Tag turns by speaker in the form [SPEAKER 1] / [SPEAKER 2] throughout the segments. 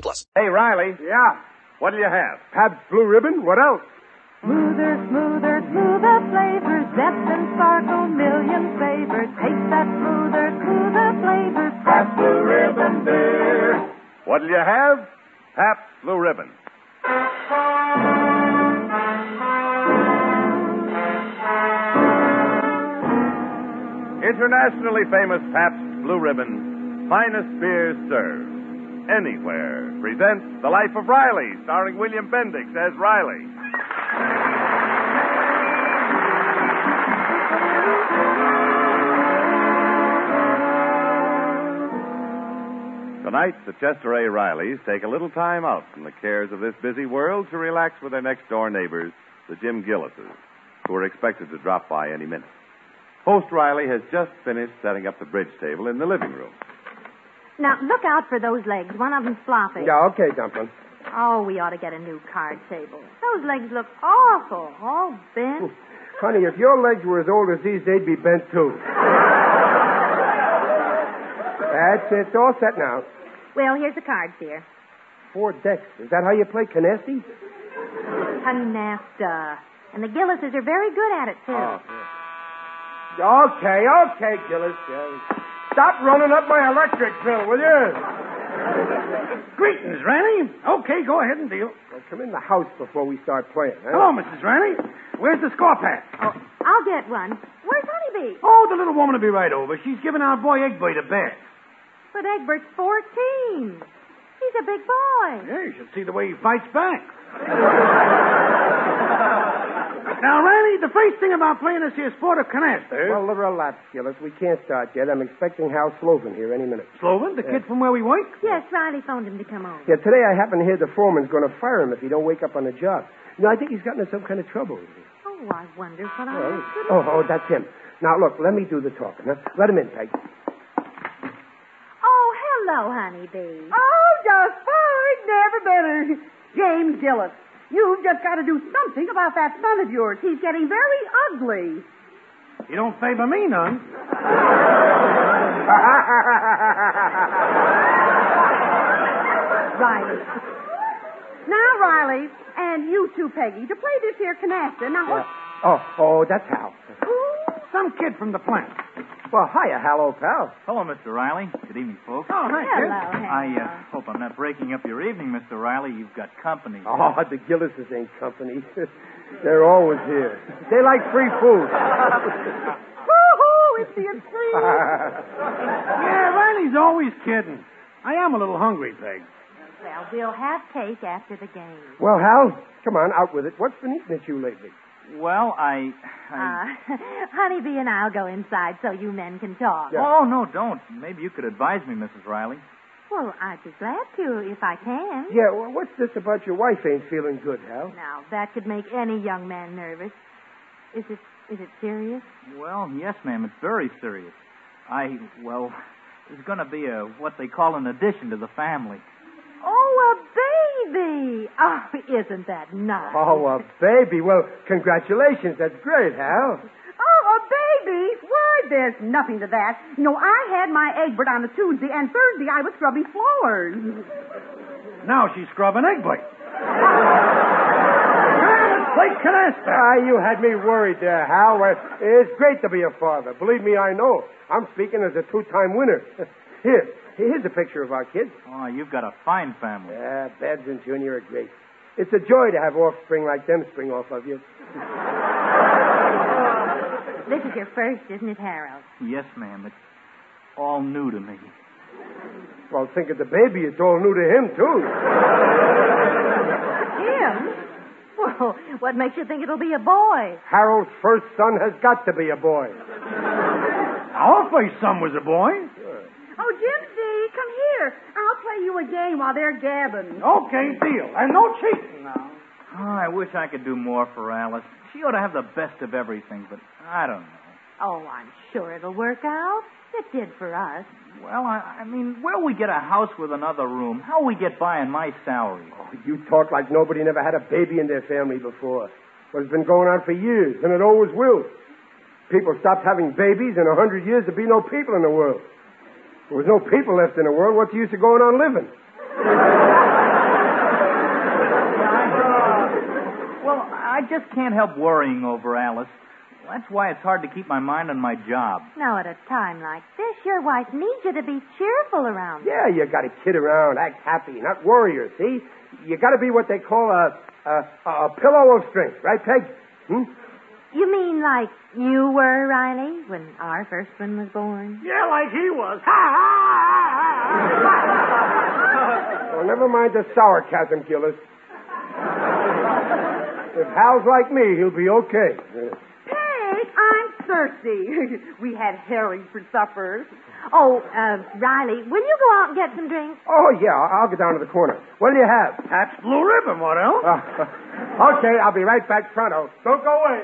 [SPEAKER 1] plus.
[SPEAKER 2] Hey, Riley.
[SPEAKER 3] Yeah.
[SPEAKER 2] What'll you have? Pabst Blue Ribbon? What else?
[SPEAKER 4] Smoother, smoother, smoother flavors, depth and sparkle, million flavors. Take that smoother, smoother flavors.
[SPEAKER 2] Pabst Blue Ribbon beer. What'll you have? Pabst Blue Ribbon. Internationally famous Pabst Blue Ribbon, finest beer served anywhere, presents The Life of Riley, starring William Bendix as Riley. Tonight, the Chester A. Rileys take a little time out from the cares of this busy world to relax with their next door neighbors, the Jim Gillises, who are expected to drop by any minute. Host Riley has just finished setting up the bridge table in the living room.
[SPEAKER 5] Now, look out for those legs. One of them's floppy.
[SPEAKER 3] Yeah, okay, Dumpling.
[SPEAKER 5] Oh, we ought to get a new card table. Those legs look awful. All bent.
[SPEAKER 3] Honey, if your legs were as old as these, they'd be bent too. That's it. It's all set now.
[SPEAKER 5] Well, here's the cards, dear.
[SPEAKER 3] Four decks. Is that how you play canasta?
[SPEAKER 5] Canasta. And the Gillises are very good at it, too. Oh.
[SPEAKER 3] Okay, okay, Gillis. Yeah. Stop running up my electric bill, will you?
[SPEAKER 6] Greetings, Riley. Okay, go ahead and deal.
[SPEAKER 3] Well, come in the house before we start playing. Huh?
[SPEAKER 6] Hello, Mrs. Riley. Where's the score pack?
[SPEAKER 5] Oh, I'll get one. Where's Honeybee?
[SPEAKER 6] Oh, the little woman will be right over. She's giving our boy Egbert a bath.
[SPEAKER 5] But Egbert's 14. He's a big boy.
[SPEAKER 6] Yeah, you should see the way he fights back. now, Riley, the first thing about playing this here sport of canasta.
[SPEAKER 3] Well, relax, Gillis. We can't start yet. I'm expecting Hal Sloven here any minute.
[SPEAKER 6] Sloven, the kid from where we work?
[SPEAKER 5] Yes, Riley phoned him to come over.
[SPEAKER 3] Yeah, today I happen to hear the foreman's going to fire him if he don't wake up on the job. You know, I think he's gotten into some kind of trouble.
[SPEAKER 5] Oh, I wonder what I
[SPEAKER 3] Oh,
[SPEAKER 5] should
[SPEAKER 3] oh, oh, that's him. Now, look, let me do the talking. Huh? Let him in, Peg.
[SPEAKER 5] Oh, hello, Honeybee.
[SPEAKER 7] Oh, just fine. Never better. James Gillis, you've just got to do something about that son of yours. He's getting very ugly.
[SPEAKER 6] You don't favor me none.
[SPEAKER 7] Riley. Now, Riley, and you too, Peggy, to play this here canasta. Now, what?
[SPEAKER 3] Oh, oh, that's Hal.
[SPEAKER 6] Some kid from the plant.
[SPEAKER 3] Well, hiya, Hal, old pal.
[SPEAKER 8] Hello, Mr. Riley. Good evening, folks.
[SPEAKER 6] Oh, hi,
[SPEAKER 5] Hello,
[SPEAKER 6] kid.
[SPEAKER 5] Hal.
[SPEAKER 8] I uh, hope I'm not breaking up your evening, Mr. Riley. You've got company.
[SPEAKER 3] Oh, the Gillises ain't company. They're always here. They like free food.
[SPEAKER 7] Woo-hoo, it's the extreme.
[SPEAKER 6] Yeah, Riley's always kidding. I am a little hungry, Peg.
[SPEAKER 5] Well, we'll have cake after the game.
[SPEAKER 3] well, Hal, come on, out with it. What's been eating at you lately?
[SPEAKER 8] Well, I. I...
[SPEAKER 5] Uh, Honeybee and I'll go inside so you men can talk.
[SPEAKER 8] Oh, no, don't. Maybe you could advise me, Mrs. Riley.
[SPEAKER 5] Well, I'd be glad to if I can.
[SPEAKER 3] Yeah, well, what's this about your wife ain't feeling good, Hal?
[SPEAKER 5] Now, that could make any young man nervous. Is it is it serious?
[SPEAKER 8] Well, yes, ma'am. It's very serious. I, well, there's going to be a, what they call an addition to the family.
[SPEAKER 5] Oh, a baby! Oh, isn't that nice?
[SPEAKER 3] Oh, a baby. Well, congratulations. That's great, Hal.
[SPEAKER 7] Oh, a baby? Why, there's nothing to that. You know, I had my Egbert on a Tuesday, and Thursday I was scrubbing floors.
[SPEAKER 6] Now she's scrubbing egg white. Play canasta.
[SPEAKER 3] Ah, you had me worried there, Hal. It's great to be a father. Believe me, I know. I'm speaking as a two-time winner. Here, Here's a picture of our kids.
[SPEAKER 8] Oh, you've got a fine family.
[SPEAKER 3] Yeah, Babs and Junior are great. It's a joy to have offspring like them spring off of you.
[SPEAKER 5] This is your first, isn't it, Harold?
[SPEAKER 8] Yes, ma'am. It's all new to me.
[SPEAKER 3] Well, think of the baby. It's all new to him, too.
[SPEAKER 5] Him? Well, what makes you think it'll be a boy?
[SPEAKER 3] Harold's first son has got to be a boy.
[SPEAKER 6] Our first son was a boy.
[SPEAKER 7] Oh, Jimsy, come here. I'll play you a game while they're gabbing.
[SPEAKER 6] Okay, deal. And no cheating now.
[SPEAKER 8] Oh, I wish I could do more for Alice. She ought to have the best of everything, but I don't know.
[SPEAKER 5] Oh, I'm sure it'll work out. It did for us.
[SPEAKER 8] Well, I, I mean, where'll we get a house with another room? How'll we get by on my salary?
[SPEAKER 3] Oh, you talk like nobody never had a baby in their family before. Well, it's been going on for years, and it always will. People stopped having babies, in a hundred years there'd be no people in the world. If there was no people left in the world, what's the use of going on living?
[SPEAKER 8] Well, I just can't help worrying over Alice. That's why it's hard to keep my mind on my job.
[SPEAKER 5] Now, at a time like this, your wife needs you to be cheerful around.
[SPEAKER 3] Yeah, you got to kid around, act happy, not warrior. See, you got to be what they call a a, a pillow of strength, right, Peg? Hmm?
[SPEAKER 5] You mean like you were, Riley, when our first one was born?
[SPEAKER 6] Yeah, like he was. Ha ha ha!
[SPEAKER 3] Well, never mind the sarcasm, Gillis. if Hal's like me, he'll be okay.
[SPEAKER 7] Peg, I'm thirsty. we had herring for supper.
[SPEAKER 5] Oh, uh, Riley, will you go out and get some drinks?
[SPEAKER 3] Oh, yeah, I'll I'll get down to the corner. What'll you have?
[SPEAKER 6] Pabst Blue Ribbon. What else?
[SPEAKER 3] Uh, okay, I'll be right back pronto. Don't go away.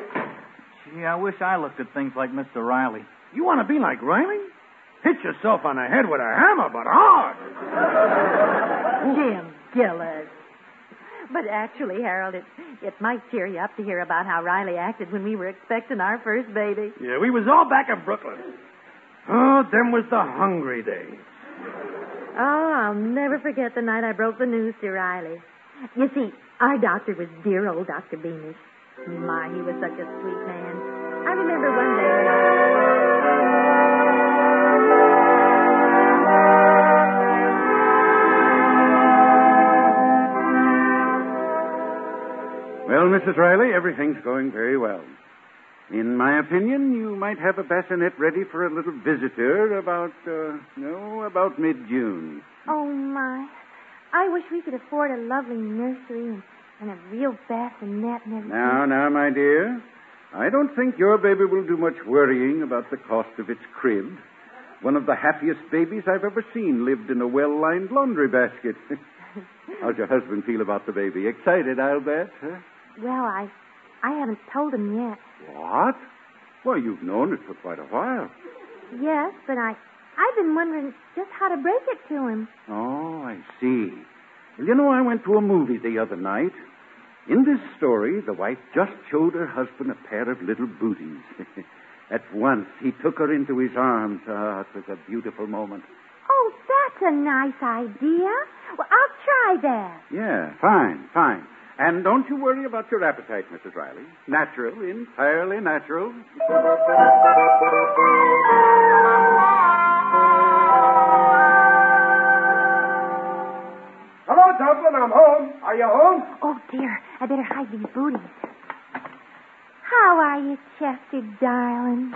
[SPEAKER 8] Gee, I wish I looked at things like Mr. Riley.
[SPEAKER 6] You want to be like Riley? Hit yourself on the head with a hammer, but hard.
[SPEAKER 5] Jim Gillis. But actually, Harold, it, it might cheer you up to hear about how Riley acted when we were expecting our first baby.
[SPEAKER 6] Yeah, we was all back in Brooklyn. Oh, them was the hungry days.
[SPEAKER 5] Oh, I'll never forget the night I broke the news to Riley. You see, our doctor was dear old Dr. Beamish. My, he was such a sweet man. I remember one day when I...
[SPEAKER 9] Well, Mrs. Riley, everything's going very well. In my opinion, you might have a bassinet ready for a little visitor about, uh, no, about mid-June.
[SPEAKER 5] Oh, my. I wish we could afford a lovely nursery and, and a real bassinet and everything.
[SPEAKER 9] Now, now, my dear, I don't think your baby will do much worrying about the cost of its crib. One of the happiest babies I've ever seen lived in a well-lined laundry basket. How's your husband feel about the baby? Excited, I'll bet. Huh?
[SPEAKER 5] Well, I, I haven't told him yet.
[SPEAKER 9] What? Well, you've known it for quite a while.
[SPEAKER 5] Yes, but I, I've been wondering just how to break it to him.
[SPEAKER 9] Oh, I see. Well, you know, I went to a movie the other night. In this story, the wife just showed her husband a pair of little booties. At once, he took her into his arms. Ah, it was a beautiful moment.
[SPEAKER 5] Oh, that's a nice idea. Well, I'll try that.
[SPEAKER 9] Yeah, fine, fine. And don't you worry about your appetite, Mrs. Riley. Natural, entirely natural.
[SPEAKER 3] Dublin. I'm home. Are you home?
[SPEAKER 5] Oh, dear. I better hide these booties. How are you, Chester, darling?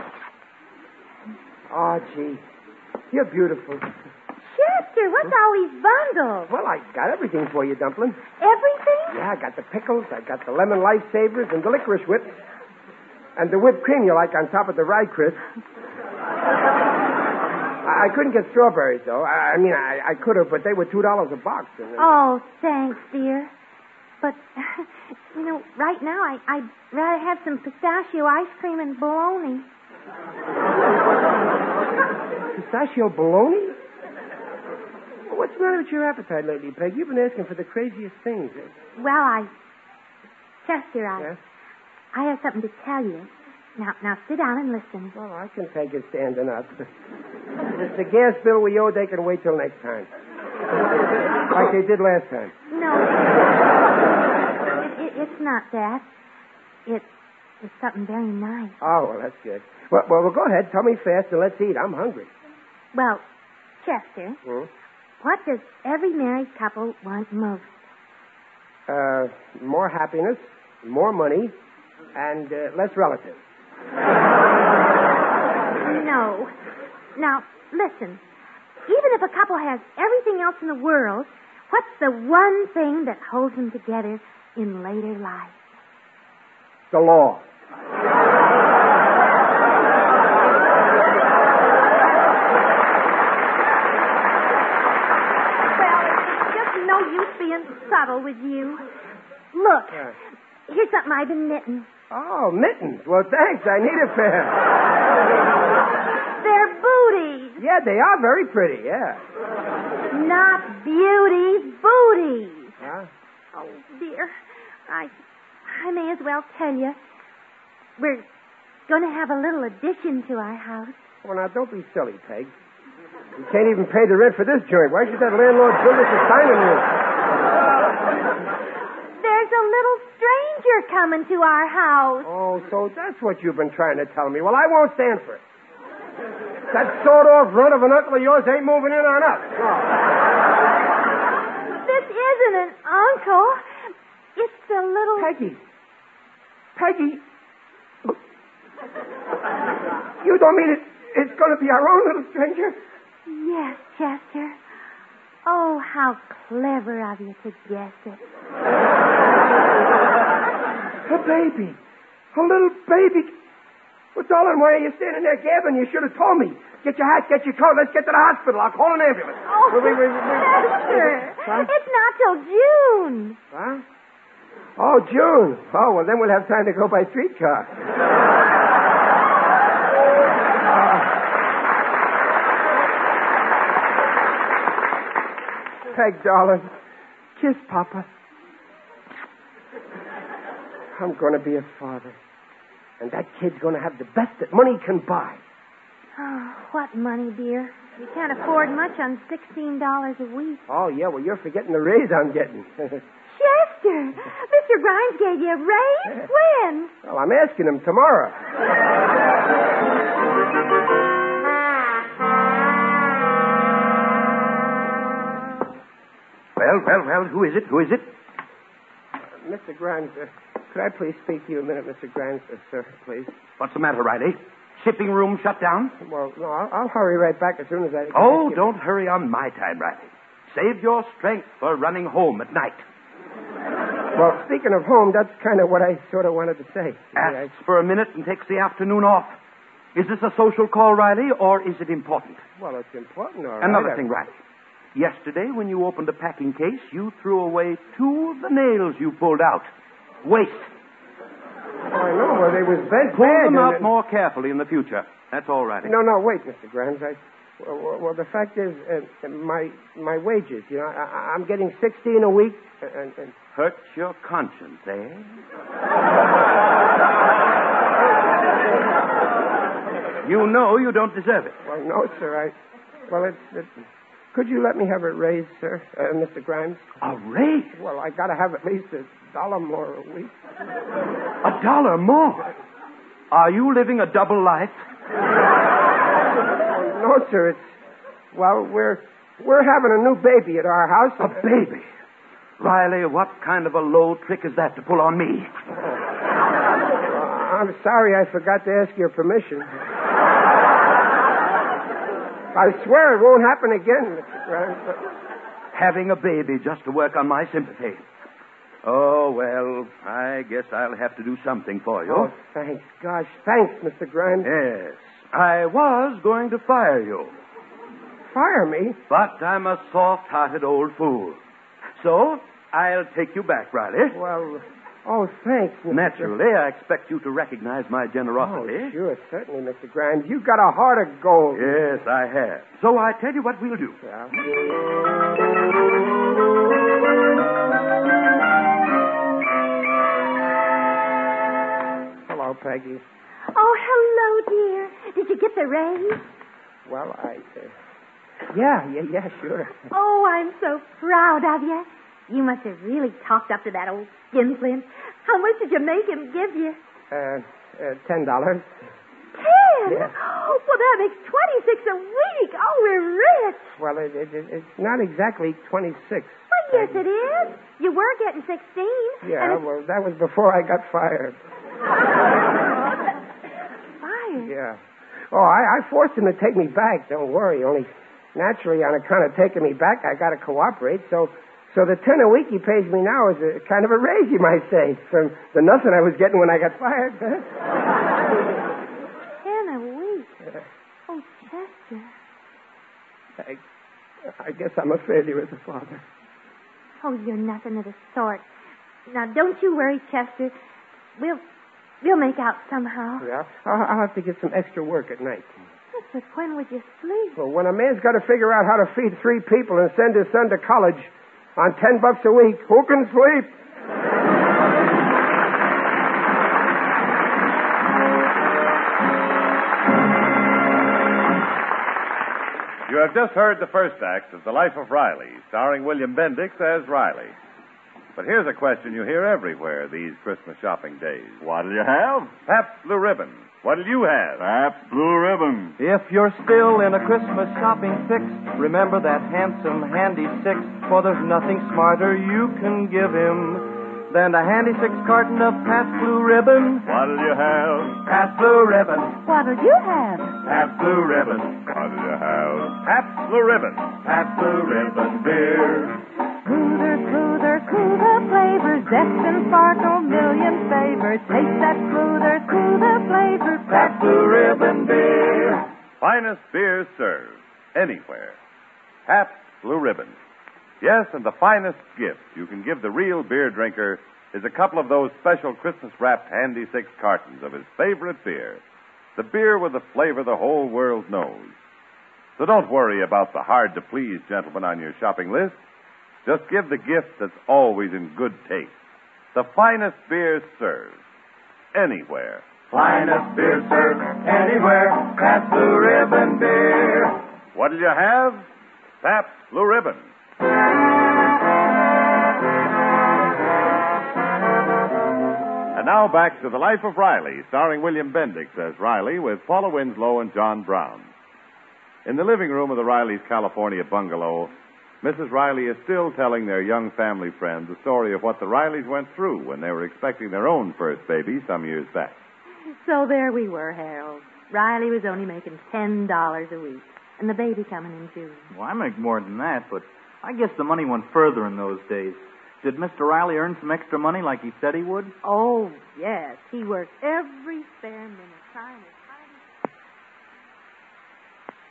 [SPEAKER 3] Oh, gee. You're beautiful.
[SPEAKER 5] Chester, what's all these bundles?
[SPEAKER 3] Well, I got everything for you, Dumpling.
[SPEAKER 5] Everything?
[SPEAKER 3] Yeah, I got the pickles, I got the lemon lifesavers, and the licorice whips. And the whipped cream you like on top of the rye crisp. I, couldn't get strawberries, though. I, I mean, I, I could have, but they were $2 a box. And, and-
[SPEAKER 5] Oh, thanks, dear. But, you know, right now I, I'd rather have some pistachio ice cream and bologna.
[SPEAKER 3] Pistachio bologna? What's the matter with your appetite lately, Peg? You've been asking for the craziest things. eh?
[SPEAKER 5] Well, I. Chester, I.
[SPEAKER 3] Yes?
[SPEAKER 5] I have something to tell you. Now, now sit down and listen.
[SPEAKER 3] Well, I can take it standing up. It's the gas bill we owe, they can wait till next time. like they did last time.
[SPEAKER 5] No, it, it, it's not that. It's it's something very nice.
[SPEAKER 3] Oh, well, that's good. Well, well, well, go ahead. Tell me fast and let's eat. I'm hungry.
[SPEAKER 5] Well, Chester,
[SPEAKER 3] Hmm?
[SPEAKER 5] what does every married couple want most?
[SPEAKER 3] Uh, more happiness, more money, and uh, less relatives.
[SPEAKER 5] No. Now, listen. Even if a couple has everything else in the world, what's the one thing that holds them together in later life?
[SPEAKER 3] The law.
[SPEAKER 5] Well, it's just no use being subtle with you. Look, here's something I've been knitting.
[SPEAKER 3] Oh, mittens. Well, thanks. I need a pair. Yeah, they are very pretty, yeah.
[SPEAKER 5] not beauties, booties.
[SPEAKER 3] Huh?
[SPEAKER 5] Oh, dear. I I may as well tell you. We're going to have a little addition to our house.
[SPEAKER 3] Well, now, don't be silly, Peg. You can't even pay the rent for this joint. Why should that landlord build us a dining room?
[SPEAKER 5] There's a little stranger coming to our house.
[SPEAKER 3] Oh, so that's what you've been trying to tell me. Well, I won't stand for it. That sawed-off runt of an uncle of yours ain't moving in on us. No.
[SPEAKER 5] This isn't an uncle. It's a little.
[SPEAKER 3] Peggy. Peggy. You don't mean it, it's going to be our own little stranger?
[SPEAKER 5] Yes, Chester. Oh, how clever of you to guess it.
[SPEAKER 3] A baby. A little baby. Well, darling, why are you standing there gabbing? You should have told me. Get your hat, get your coat. Let's get to the hospital. I'll call an ambulance.
[SPEAKER 5] Oh,
[SPEAKER 3] Wait, wait, wait, wait.
[SPEAKER 5] Chester.
[SPEAKER 3] Huh?
[SPEAKER 5] It's not till June.
[SPEAKER 3] Huh? Oh, June. Oh, well, then we'll have time to go by streetcar. Peg, uh. darling, kiss Papa. I'm going to be a father. And that kid's going to have the best that money can buy.
[SPEAKER 5] Oh, what money, dear? You can't afford much on $16 a week.
[SPEAKER 3] Oh, yeah, well, you're forgetting the raise I'm getting.
[SPEAKER 5] Chester! Mr. Grimes gave you a raise? When?
[SPEAKER 3] well, I'm asking him tomorrow.
[SPEAKER 10] Well, well, well, who is it? Who is it?
[SPEAKER 3] Mr. Grimes, uh, could I please speak to you a minute, Mr. Grimes, uh, sir, please?
[SPEAKER 10] What's the matter, Riley? Shipping room shut down?
[SPEAKER 3] Well, no, I'll, I'll hurry right back as soon as I.
[SPEAKER 10] Oh, don't hurry on my time, Riley. Save your strength for running home at night.
[SPEAKER 3] Well, speaking of home, that's kind of what I sort of wanted to say.
[SPEAKER 10] Asks for a minute and takes the afternoon off. Is this a social call, Riley, or is it important?
[SPEAKER 3] Well, it's important, all right.
[SPEAKER 10] Another
[SPEAKER 3] I-
[SPEAKER 10] thing, Riley. Yesterday, when you opened a packing case, you threw away two of the nails you pulled out. Waste.
[SPEAKER 3] Oh, I know. Well, they was bent
[SPEAKER 10] Pull them out
[SPEAKER 3] it-
[SPEAKER 10] more carefully in the future. That's all right.
[SPEAKER 3] No, no, wait, Mr. Grimes. I, well, well, the fact is, uh, my my wages. You know, I, I'm getting sixteen a week, and, and
[SPEAKER 10] Hurt your conscience, eh? You know you don't deserve it.
[SPEAKER 3] well, no, sir. I, well, it's. It, could you let me have it raised, sir, uh, Mr. Grimes?
[SPEAKER 10] A raise?
[SPEAKER 3] Well, I got to have at least a dollar more a week.
[SPEAKER 10] A dollar more? Are you living a double life?
[SPEAKER 3] Oh, no, sir. It's well, we're we're having a new baby at our house.
[SPEAKER 10] A baby? Riley, what kind of a low trick is that to pull on me?
[SPEAKER 3] Uh, I'm sorry, I forgot to ask your permission. I swear it won't happen again, Mr. Grimes. But...
[SPEAKER 10] Having a baby just to work on my sympathy. Oh, well, I guess I'll have to do something for you.
[SPEAKER 3] Oh, thanks. Gosh, thanks, Mr. Grimes.
[SPEAKER 10] Yes. I was going to fire you,
[SPEAKER 3] Fire me?
[SPEAKER 10] but I'm a soft hearted old fool. So, I'll take you back, Riley.
[SPEAKER 3] Well, oh, thanks, Mr.
[SPEAKER 10] Naturally, I expect you to recognize my generosity.
[SPEAKER 3] Oh, sure, certainly, Mr. Grimes. You've got a heart of gold.
[SPEAKER 10] Yes, I have. So I tell you what we'll do.
[SPEAKER 3] Yeah. Hello, Peggy.
[SPEAKER 5] Oh, hello, dear. Did you get the raise?
[SPEAKER 3] Well, I. Uh... Yeah, yeah, yeah, sure.
[SPEAKER 5] Oh, I'm so proud of you. You must have really talked up to that old skinflint. How much did you make him give you?
[SPEAKER 3] Uh, uh ten dollars.
[SPEAKER 5] Ten!
[SPEAKER 3] Yeah.
[SPEAKER 5] Well, that makes 26 a week. Oh, we're rich.
[SPEAKER 3] Well, it, it, it, it's not exactly 26.
[SPEAKER 5] Well, yes, it is. You were getting 16.
[SPEAKER 3] Yeah, well, that was before I got
[SPEAKER 5] fired.
[SPEAKER 3] Yeah. Oh, I, I forced him to take me back. Don't worry. Only naturally, on account of taking me back, I got to cooperate. So, so the ten a week he pays me now is a kind of a raise, you might say, from the nothing I was getting when I got fired.
[SPEAKER 5] Ten a week. Oh, Chester.
[SPEAKER 3] I, I guess I'm a failure as a father.
[SPEAKER 5] Oh, you're nothing of the sort. Now, don't you worry, Chester. We'll we'll make out somehow.
[SPEAKER 3] Yeah, I'll, I'll have to get some extra work at night.
[SPEAKER 5] Yes, but when would you sleep?
[SPEAKER 3] Well, when a man's got to figure out how to feed three people and send his son to college on ten bucks a week, who can sleep?
[SPEAKER 2] You have just heard the first act of The Life of Riley, starring William Bendix as Riley. But here's a question you hear everywhere these Christmas shopping days.
[SPEAKER 11] What'll you have?
[SPEAKER 2] Pabst Blue Ribbon. What'll you have?
[SPEAKER 11] Pabst Blue Ribbon.
[SPEAKER 12] If you're still in a Christmas shopping fix, remember that handsome handy six, for there's nothing smarter you can give him than a handy six carton of Pabst Blue Ribbon.
[SPEAKER 11] What'll you have?
[SPEAKER 12] Pabst Blue Ribbon.
[SPEAKER 5] What'll you have?
[SPEAKER 12] Pabst Blue Ribbon.
[SPEAKER 11] What'll you have?
[SPEAKER 2] Pabst Blue Ribbon.
[SPEAKER 12] Pabst Blue Ribbon beer.
[SPEAKER 4] Smoother, smoother, cooler flavors, zest and sparkle, million favors. Taste that smoother, cooler flavor.
[SPEAKER 12] Pabst Blue Ribbon beer.
[SPEAKER 2] Finest beer served anywhere. Pabst Blue Ribbon. Yes, and the finest gift you can give the real beer drinker is a couple of those special Christmas wrapped handy six cartons of his favorite beer. The beer with the flavor the whole world knows. So don't worry about the hard to please gentleman on your shopping list. Just give the gift that's always in good taste. The finest beer served anywhere.
[SPEAKER 12] Finest beer served anywhere. Pabst Blue Ribbon beer.
[SPEAKER 2] What'll you have? Pabst Blue Ribbon. And now back to The Life of Riley, starring William Bendix as Riley with Paula Winslow and John Brown. In the living room of the Riley's California bungalow, Mrs. Riley is still telling their young family friends the story of what the Rileys went through when they were expecting their own first baby some years back.
[SPEAKER 5] So there we were, Harold. Riley was only making ten dollars a week, and the baby coming in June.
[SPEAKER 8] Well, I make more than that, but I guess the money went further in those days. Did Mr. Riley earn some extra money like he said he would?
[SPEAKER 5] Oh yes, he worked every spare minute trying his hardest.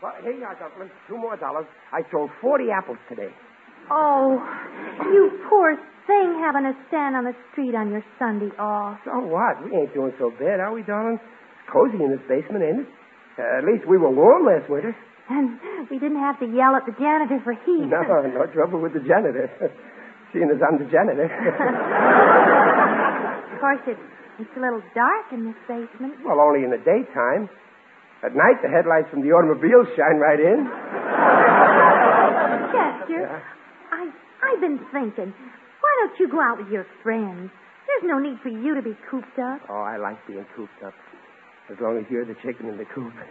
[SPEAKER 3] Well, here you are, Dumpling. Two more dollars. I sold 40 apples today.
[SPEAKER 5] Oh, you poor thing having to stand on the street on your Sunday off.
[SPEAKER 3] So what? We ain't doing so bad, are we, darling? It's cozy in this basement, ain't it? Uh, at least we were warm last winter.
[SPEAKER 5] And we didn't have to yell at the janitor for heat.
[SPEAKER 3] No, no trouble with the janitor. Seeing as I'm the janitor.
[SPEAKER 5] of course, it, it's a little dark in this basement.
[SPEAKER 3] well, only in the daytime. At night, the headlights from the automobiles shine right in.
[SPEAKER 5] Chester, I, I've been thinking, why don't you go out with your friends? There's no need for you to be cooped up.
[SPEAKER 3] Oh, I like being cooped up. As long as you're the chicken in the coop. but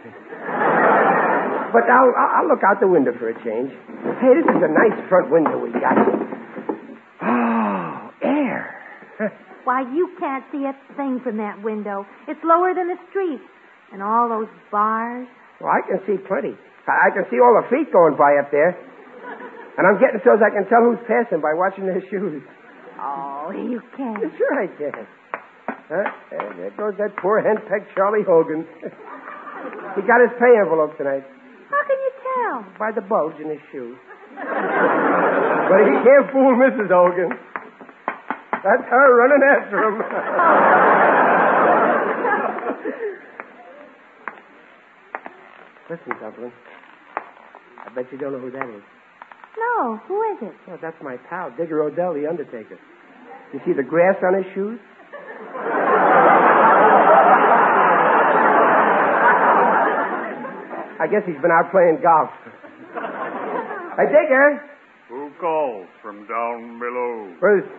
[SPEAKER 3] I'll, I'll look out the window for a change. Hey, this is a nice front window we got. Oh, air.
[SPEAKER 5] Why, you can't see a thing from that window. It's lower than the street. And all those bars.
[SPEAKER 3] Well, I can see plenty. I, I can see all the feet going by up there. And I'm getting so as I can tell who's passing by watching their shoes.
[SPEAKER 5] Oh, you can't.
[SPEAKER 3] Sure I can. Huh? There, there goes that poor henpecked Charlie Hogan. he got his pay envelope tonight
[SPEAKER 5] How can you tell?
[SPEAKER 3] by the bulge in his shoe. but he can't fool Mrs. Hogan. That's her running after him. Listen, Dublin. I bet you don't know who that is.
[SPEAKER 5] No, who is it?
[SPEAKER 3] Oh, that's my pal, Digger Odell, the Undertaker. You see the grass on his shoes? I guess he's been out playing golf. Hey, Digger.
[SPEAKER 11] Who calls from down below?
[SPEAKER 3] Where's...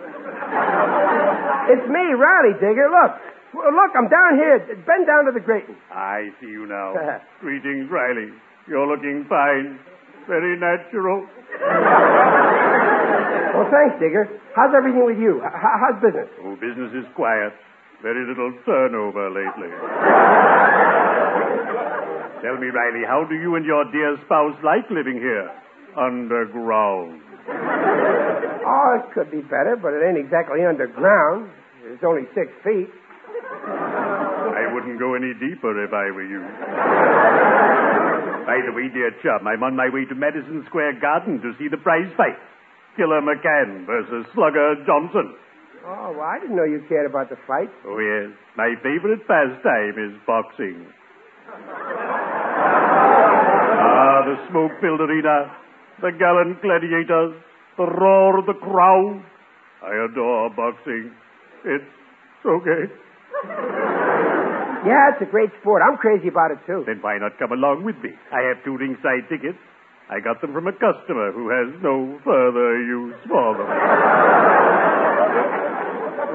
[SPEAKER 3] It's me, Riley Digger. Look. Well, Look, I'm down here. Bend down to the grating.
[SPEAKER 11] I see you now. Greetings, Riley. You're looking fine. Very natural.
[SPEAKER 3] Well, thanks, Digger. How's everything with you? H- how's business?
[SPEAKER 11] Oh, business is quiet. Very little turnover lately. Tell me, Riley, how do you and your dear spouse like living here? Underground.
[SPEAKER 3] Oh, it could be better, but it ain't exactly underground. It's only six feet.
[SPEAKER 11] I wouldn't go any deeper if I were you. By the way, dear chum, I'm on my way to Madison Square Garden to see the prize fight. Killer McCann versus Slugger Johnson.
[SPEAKER 3] Oh, well, I didn't know you cared about the fight.
[SPEAKER 11] Oh, yes. My favorite pastime is boxing. Ah, the smoke-filled arena, the gallant gladiators, the roar of the crowd. I adore boxing. It's so okay.
[SPEAKER 3] Yeah, it's a great sport. I'm crazy about it, too.
[SPEAKER 11] Then why not come along with me? I have two ringside tickets. I got them from a customer who has no further use for them.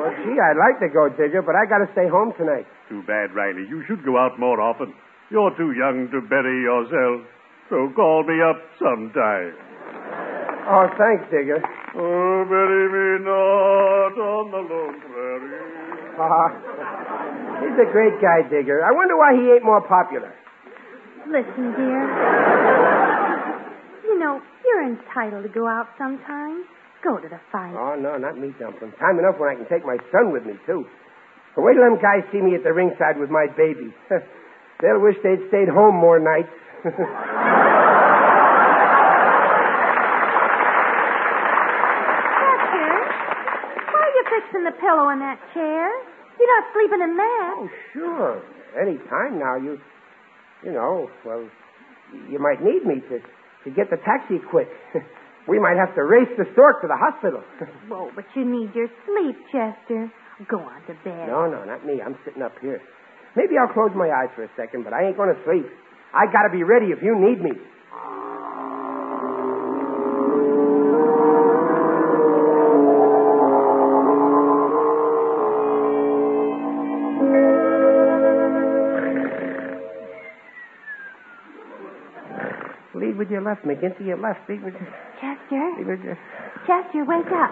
[SPEAKER 3] Well, gee, I'd like to go, Digger, but I got to stay home tonight.
[SPEAKER 11] Too bad, Riley. You should go out more often. You're too young to bury yourself. So call me up sometime.
[SPEAKER 3] Oh, thanks, Digger.
[SPEAKER 11] Oh, bury me not on the lone prairie.
[SPEAKER 3] Ah, he's a great guy, Digger. I wonder why he ain't more popular.
[SPEAKER 5] Listen, dear. You know, you're entitled to go out sometimes. Go to the fight.
[SPEAKER 3] Oh, no, not me, Dumpling. Time enough when I can take my son with me, too. But wait till them guys see me at the ringside with my baby. They'll wish they'd stayed home more nights.
[SPEAKER 5] Chester, why fixing the pillow in that chair? You're not sleeping in that.
[SPEAKER 3] Oh, sure. Any time now, you, you know, well, you might need me to, to get the taxi quick. we might have to race the stork to the hospital.
[SPEAKER 5] Whoa, but you need your sleep, Chester. Go on to bed.
[SPEAKER 3] no, no, not me. I'm sitting up here. Maybe I'll close my eyes for a second, but I ain't going to sleep. I got to be ready if you need me. Oh, your left, McGinty. Your left. Your...
[SPEAKER 5] Chester?
[SPEAKER 3] Lead with your...
[SPEAKER 5] Chester, wake up.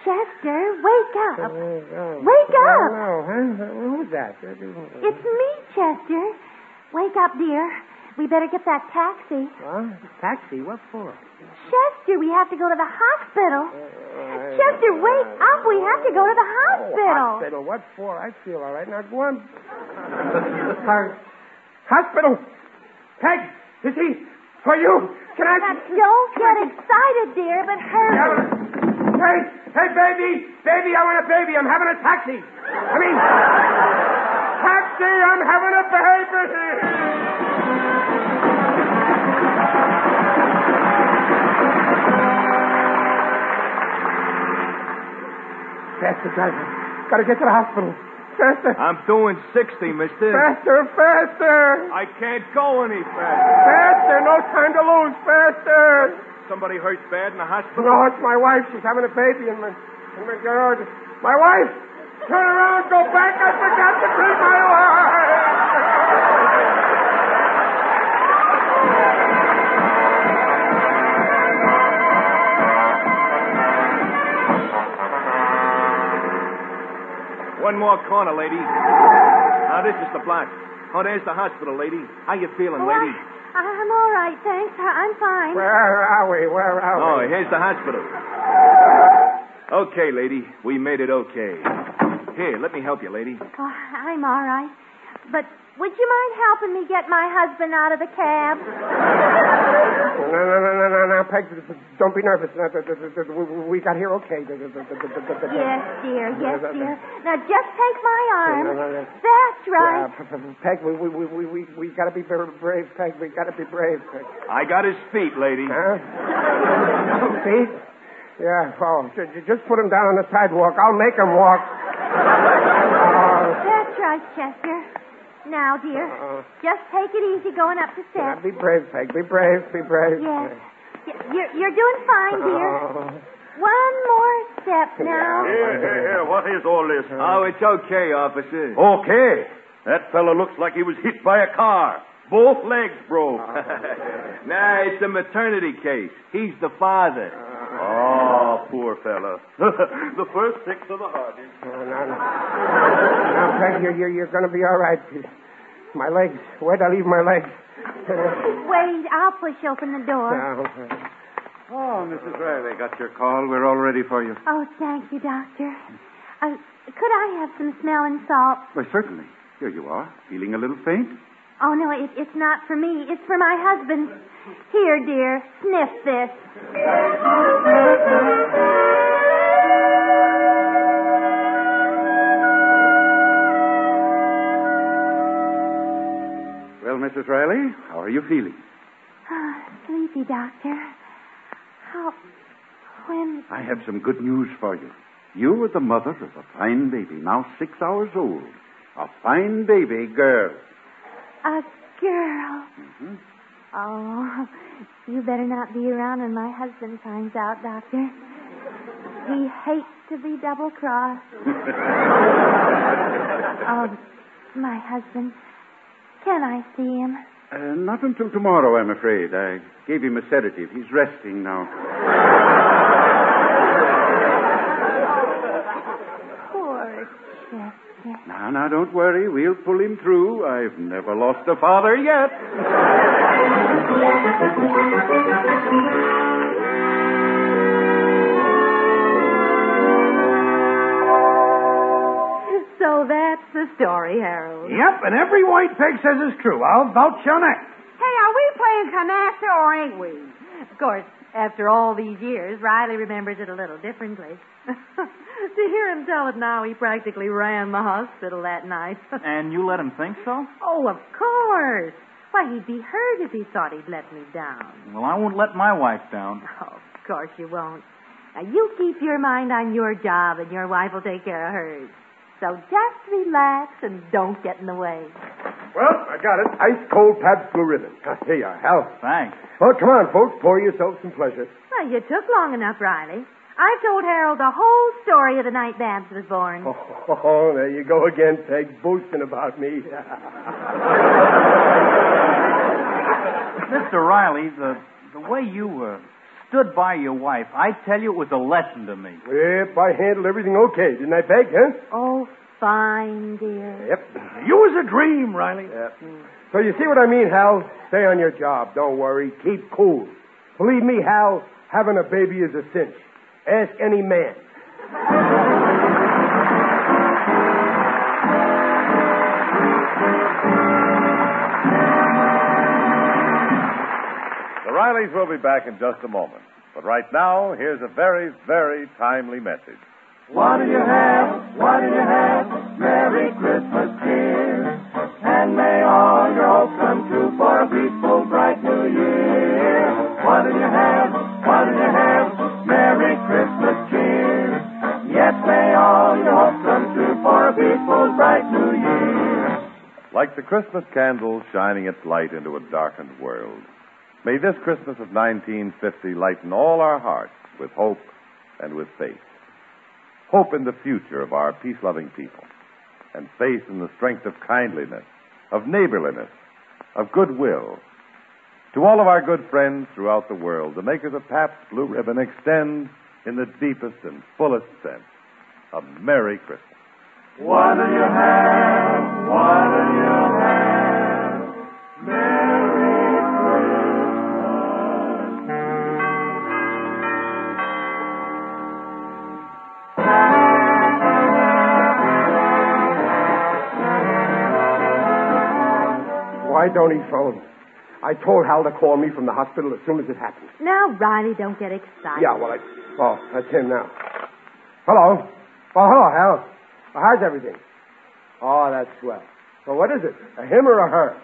[SPEAKER 5] Chester, wake up.
[SPEAKER 3] Oh,
[SPEAKER 5] Wake up.
[SPEAKER 3] No, huh? Who's that?
[SPEAKER 5] It's me, Chester. Wake up, dear. We better get that taxi.
[SPEAKER 3] Huh? Taxi? What for?
[SPEAKER 5] Chester, we have to go to the hospital. Chester, wake up. We have to go to the hospital.
[SPEAKER 3] Oh, hospital. What for? I feel all right. Now go on. Uh, hospital. Peg, is he for you? Can I?
[SPEAKER 5] Now, don't get excited, dear, but hurry.
[SPEAKER 3] Hey, hey, baby, baby, I want a baby. I'm having a taxi. I mean, taxi. I'm having a baby. That's the driver. Gotta get to the hospital. Faster.
[SPEAKER 10] I'm doing 60, mister.
[SPEAKER 3] Faster, faster.
[SPEAKER 10] I can't go any faster.
[SPEAKER 3] Faster. No time to lose. Faster.
[SPEAKER 10] Somebody hurt bad in the hospital?
[SPEAKER 3] No, it's my wife. She's having a baby in my, in my garage. My wife! Turn around, go back. I forgot to greet my wife.
[SPEAKER 10] One more corner, lady. Now, this is the block. Oh, there's the hospital, lady. How you feeling,
[SPEAKER 5] Oh,
[SPEAKER 10] lady?
[SPEAKER 5] I, I'm all right, thanks. I- I'm fine.
[SPEAKER 3] Where are we? Where are we?
[SPEAKER 10] Oh, here's the hospital. Okay, lady. We made it okay. Here, let me help you, lady.
[SPEAKER 5] Oh, I'm all right. But would you mind helping me get my husband out of the cab?
[SPEAKER 3] No, no, no, no, no, no, Peg, don't be nervous. We- We got here okay.
[SPEAKER 5] Yes, dear. Yes, dear. Now just take my arm.
[SPEAKER 3] No, no, no.
[SPEAKER 5] That's right.
[SPEAKER 3] P- P- Peg, we, we, we, we, we, we gotta be very brave, Peg. We gotta be brave, Peg.
[SPEAKER 10] I got his feet, lady.
[SPEAKER 3] Huh? Feet? Yeah, oh, j- j- just put him down on the sidewalk. I'll make him walk.
[SPEAKER 5] That's right, Chester. Now, dear,
[SPEAKER 3] uh,
[SPEAKER 5] just take it easy going up the
[SPEAKER 3] yeah,
[SPEAKER 5] steps.
[SPEAKER 3] be brave, Peg. Be brave. Be brave.
[SPEAKER 5] Yes. Y- You're, you're doing fine, dear.
[SPEAKER 3] Oh.
[SPEAKER 5] One more step now?
[SPEAKER 9] Here, here, here. What is all this?
[SPEAKER 10] Oh, it's okay, officer.
[SPEAKER 9] Okay. That fellow looks like he was hit by a car. Both legs broke.
[SPEAKER 10] nah, it's a maternity case. He's the father.
[SPEAKER 9] Oh, poor fellow. the first six of the hardest.
[SPEAKER 3] Oh, no, no. Now, Peg, you're, you're, you're going to be all right. My legs. Where'd I leave my legs?
[SPEAKER 5] Wait, I'll push open the door.
[SPEAKER 3] Now,
[SPEAKER 9] Oh, Mrs. Riley, got your call. We're all ready for you.
[SPEAKER 5] Oh, thank you, Doctor. Uh, could I have some smelling salt?
[SPEAKER 9] Why, certainly. Here you are. Feeling a little faint?
[SPEAKER 5] Oh, no, it, it's not for me. It's for my husband. Here, dear, sniff this.
[SPEAKER 9] Well, Mrs. Riley, how are you feeling?
[SPEAKER 5] Oh, sleepy, Doctor. How. When.
[SPEAKER 9] I have some good news for you. You are the mother of a fine baby, now six hours old. A fine baby girl.
[SPEAKER 5] A girl.
[SPEAKER 9] Mm-hmm.
[SPEAKER 5] Oh, you better not be around when my husband finds out, Doctor. He hates to be double crossed. oh, my husband. Can I see him?
[SPEAKER 9] Uh, not until tomorrow, I'm afraid. I gave him a sedative. He's resting now.
[SPEAKER 5] Poor Chester.
[SPEAKER 9] Now, now, don't worry. We'll pull him through. I've never lost a father yet.
[SPEAKER 7] So that's the story, Harold.
[SPEAKER 6] Yep, and every white peg says it's true. I'll vouch on that.
[SPEAKER 7] Hey, are we playing canasta or ain't we? Of course, after all these years, Riley remembers it a little differently. to hear him tell it now, he practically ran the hospital that night.
[SPEAKER 8] And you let him think so?
[SPEAKER 7] oh, of course. Why, he'd be hurt if he thought he'd let me down.
[SPEAKER 8] Well, I won't let my wife down.
[SPEAKER 7] Oh, of course you won't. Now, you keep your mind on your job, and your wife will take care of hers. So just relax and don't get in the way.
[SPEAKER 3] well, I got it. Ice cold Pabst Blue Ribbon. Ah, Here you are, Hal.
[SPEAKER 8] Thanks.
[SPEAKER 3] Well, come on, folks. Pour yourselves some pleasure.
[SPEAKER 7] Well, you took long enough, Riley. I've told Harold the whole story of the night Babs was born.
[SPEAKER 3] Oh, there you go again, Peg, boasting about me.
[SPEAKER 8] Mr. Riley, the the way you uh, stood by your wife, I tell you, it was a lesson to me.
[SPEAKER 3] Yep, I handled everything okay, didn't I, Peg, huh?
[SPEAKER 7] Oh, fine, dear.
[SPEAKER 3] Yep.
[SPEAKER 6] You was a dream, Riley.
[SPEAKER 3] Yep. So you see what I mean, Hal? Stay on your job. Don't worry. Keep cool. Believe me, Hal, having a baby is a cinch. Ask any man.
[SPEAKER 2] Rileys will be back in just a moment. But right now, here's a very, very timely message.
[SPEAKER 13] What do you have? What do you have? Merry Christmas, dear. And may all your hopes come true for a peaceful, bright new year. What do you have? What do you have? Merry Christmas cheer. Yes, may all your hopes come true for a peaceful, bright new year.
[SPEAKER 2] Like the Christmas candle shining its light into a darkened world, may this Christmas of 1950 lighten all our hearts with hope and with faith. Hope in the future of our peace loving people, and faith in the strength of kindliness, of neighborliness, of goodwill. To all of our good friends throughout the world, the makers of Pabst Blue Ribbon extend, in the deepest and fullest sense, a Merry Christmas.
[SPEAKER 13] What do you have? What do you
[SPEAKER 3] Why don't he phone? I told Hal to call me from the hospital as soon as it happened.
[SPEAKER 7] Now, Riley, don't get excited.
[SPEAKER 3] Yeah, well, I. Oh, that's him now. Hello. Oh, hello, Hal. Well, how's everything? Oh, that's swell. So what is it? A him or a her?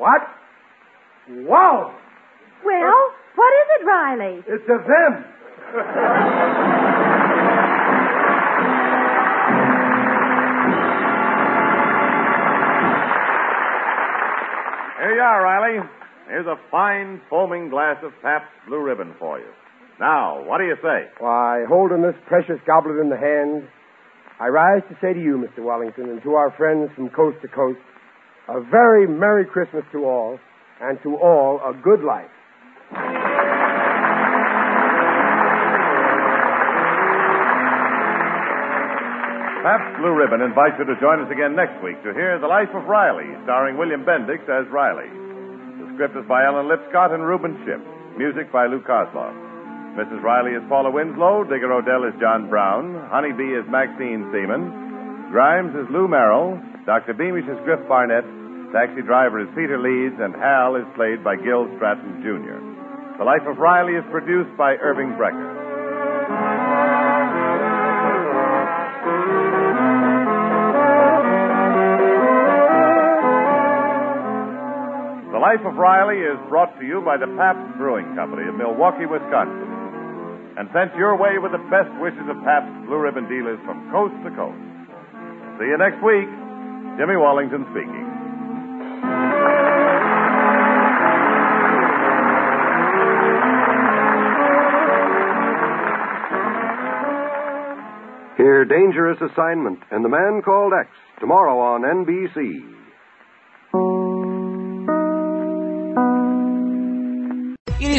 [SPEAKER 3] What? Wow!
[SPEAKER 7] Well, what is it, Riley?
[SPEAKER 3] It's a them.
[SPEAKER 2] Here you are, Riley. Here's a fine foaming glass of Pabst Blue Ribbon for you. Now, what do you say?
[SPEAKER 3] Why, holding this precious goblet in the hand, I rise to say to you, Mr. Wallington, and to our friends from coast to coast, a very Merry Christmas to all, and to all a good life.
[SPEAKER 2] Pabst Blue Ribbon invites you to join us again next week to hear The Life of Riley, starring William Bendix as Riley. The script is by Alan Lipscott and Reuben Ship. Music by Lou Kosloff. Mrs. Riley is Paula Winslow. Digger O'Dell is John Brown. Honeybee is Maxine Semon. Grimes is Lou Merrill. Dr. Beamish is Griff Barnett. Taxi driver is Peter Leeds. And Hal is played by Gil Stratton, Jr. The Life of Riley is produced by Irving Brecher. Life of Riley is brought to you by the Pabst Brewing Company of Milwaukee, Wisconsin, and sent your way with the best wishes of Pabst Blue Ribbon dealers from coast to coast. See you next week. Jimmy Wallington speaking.
[SPEAKER 14] Hear Dangerous Assignment and The Man Called X tomorrow on NBC.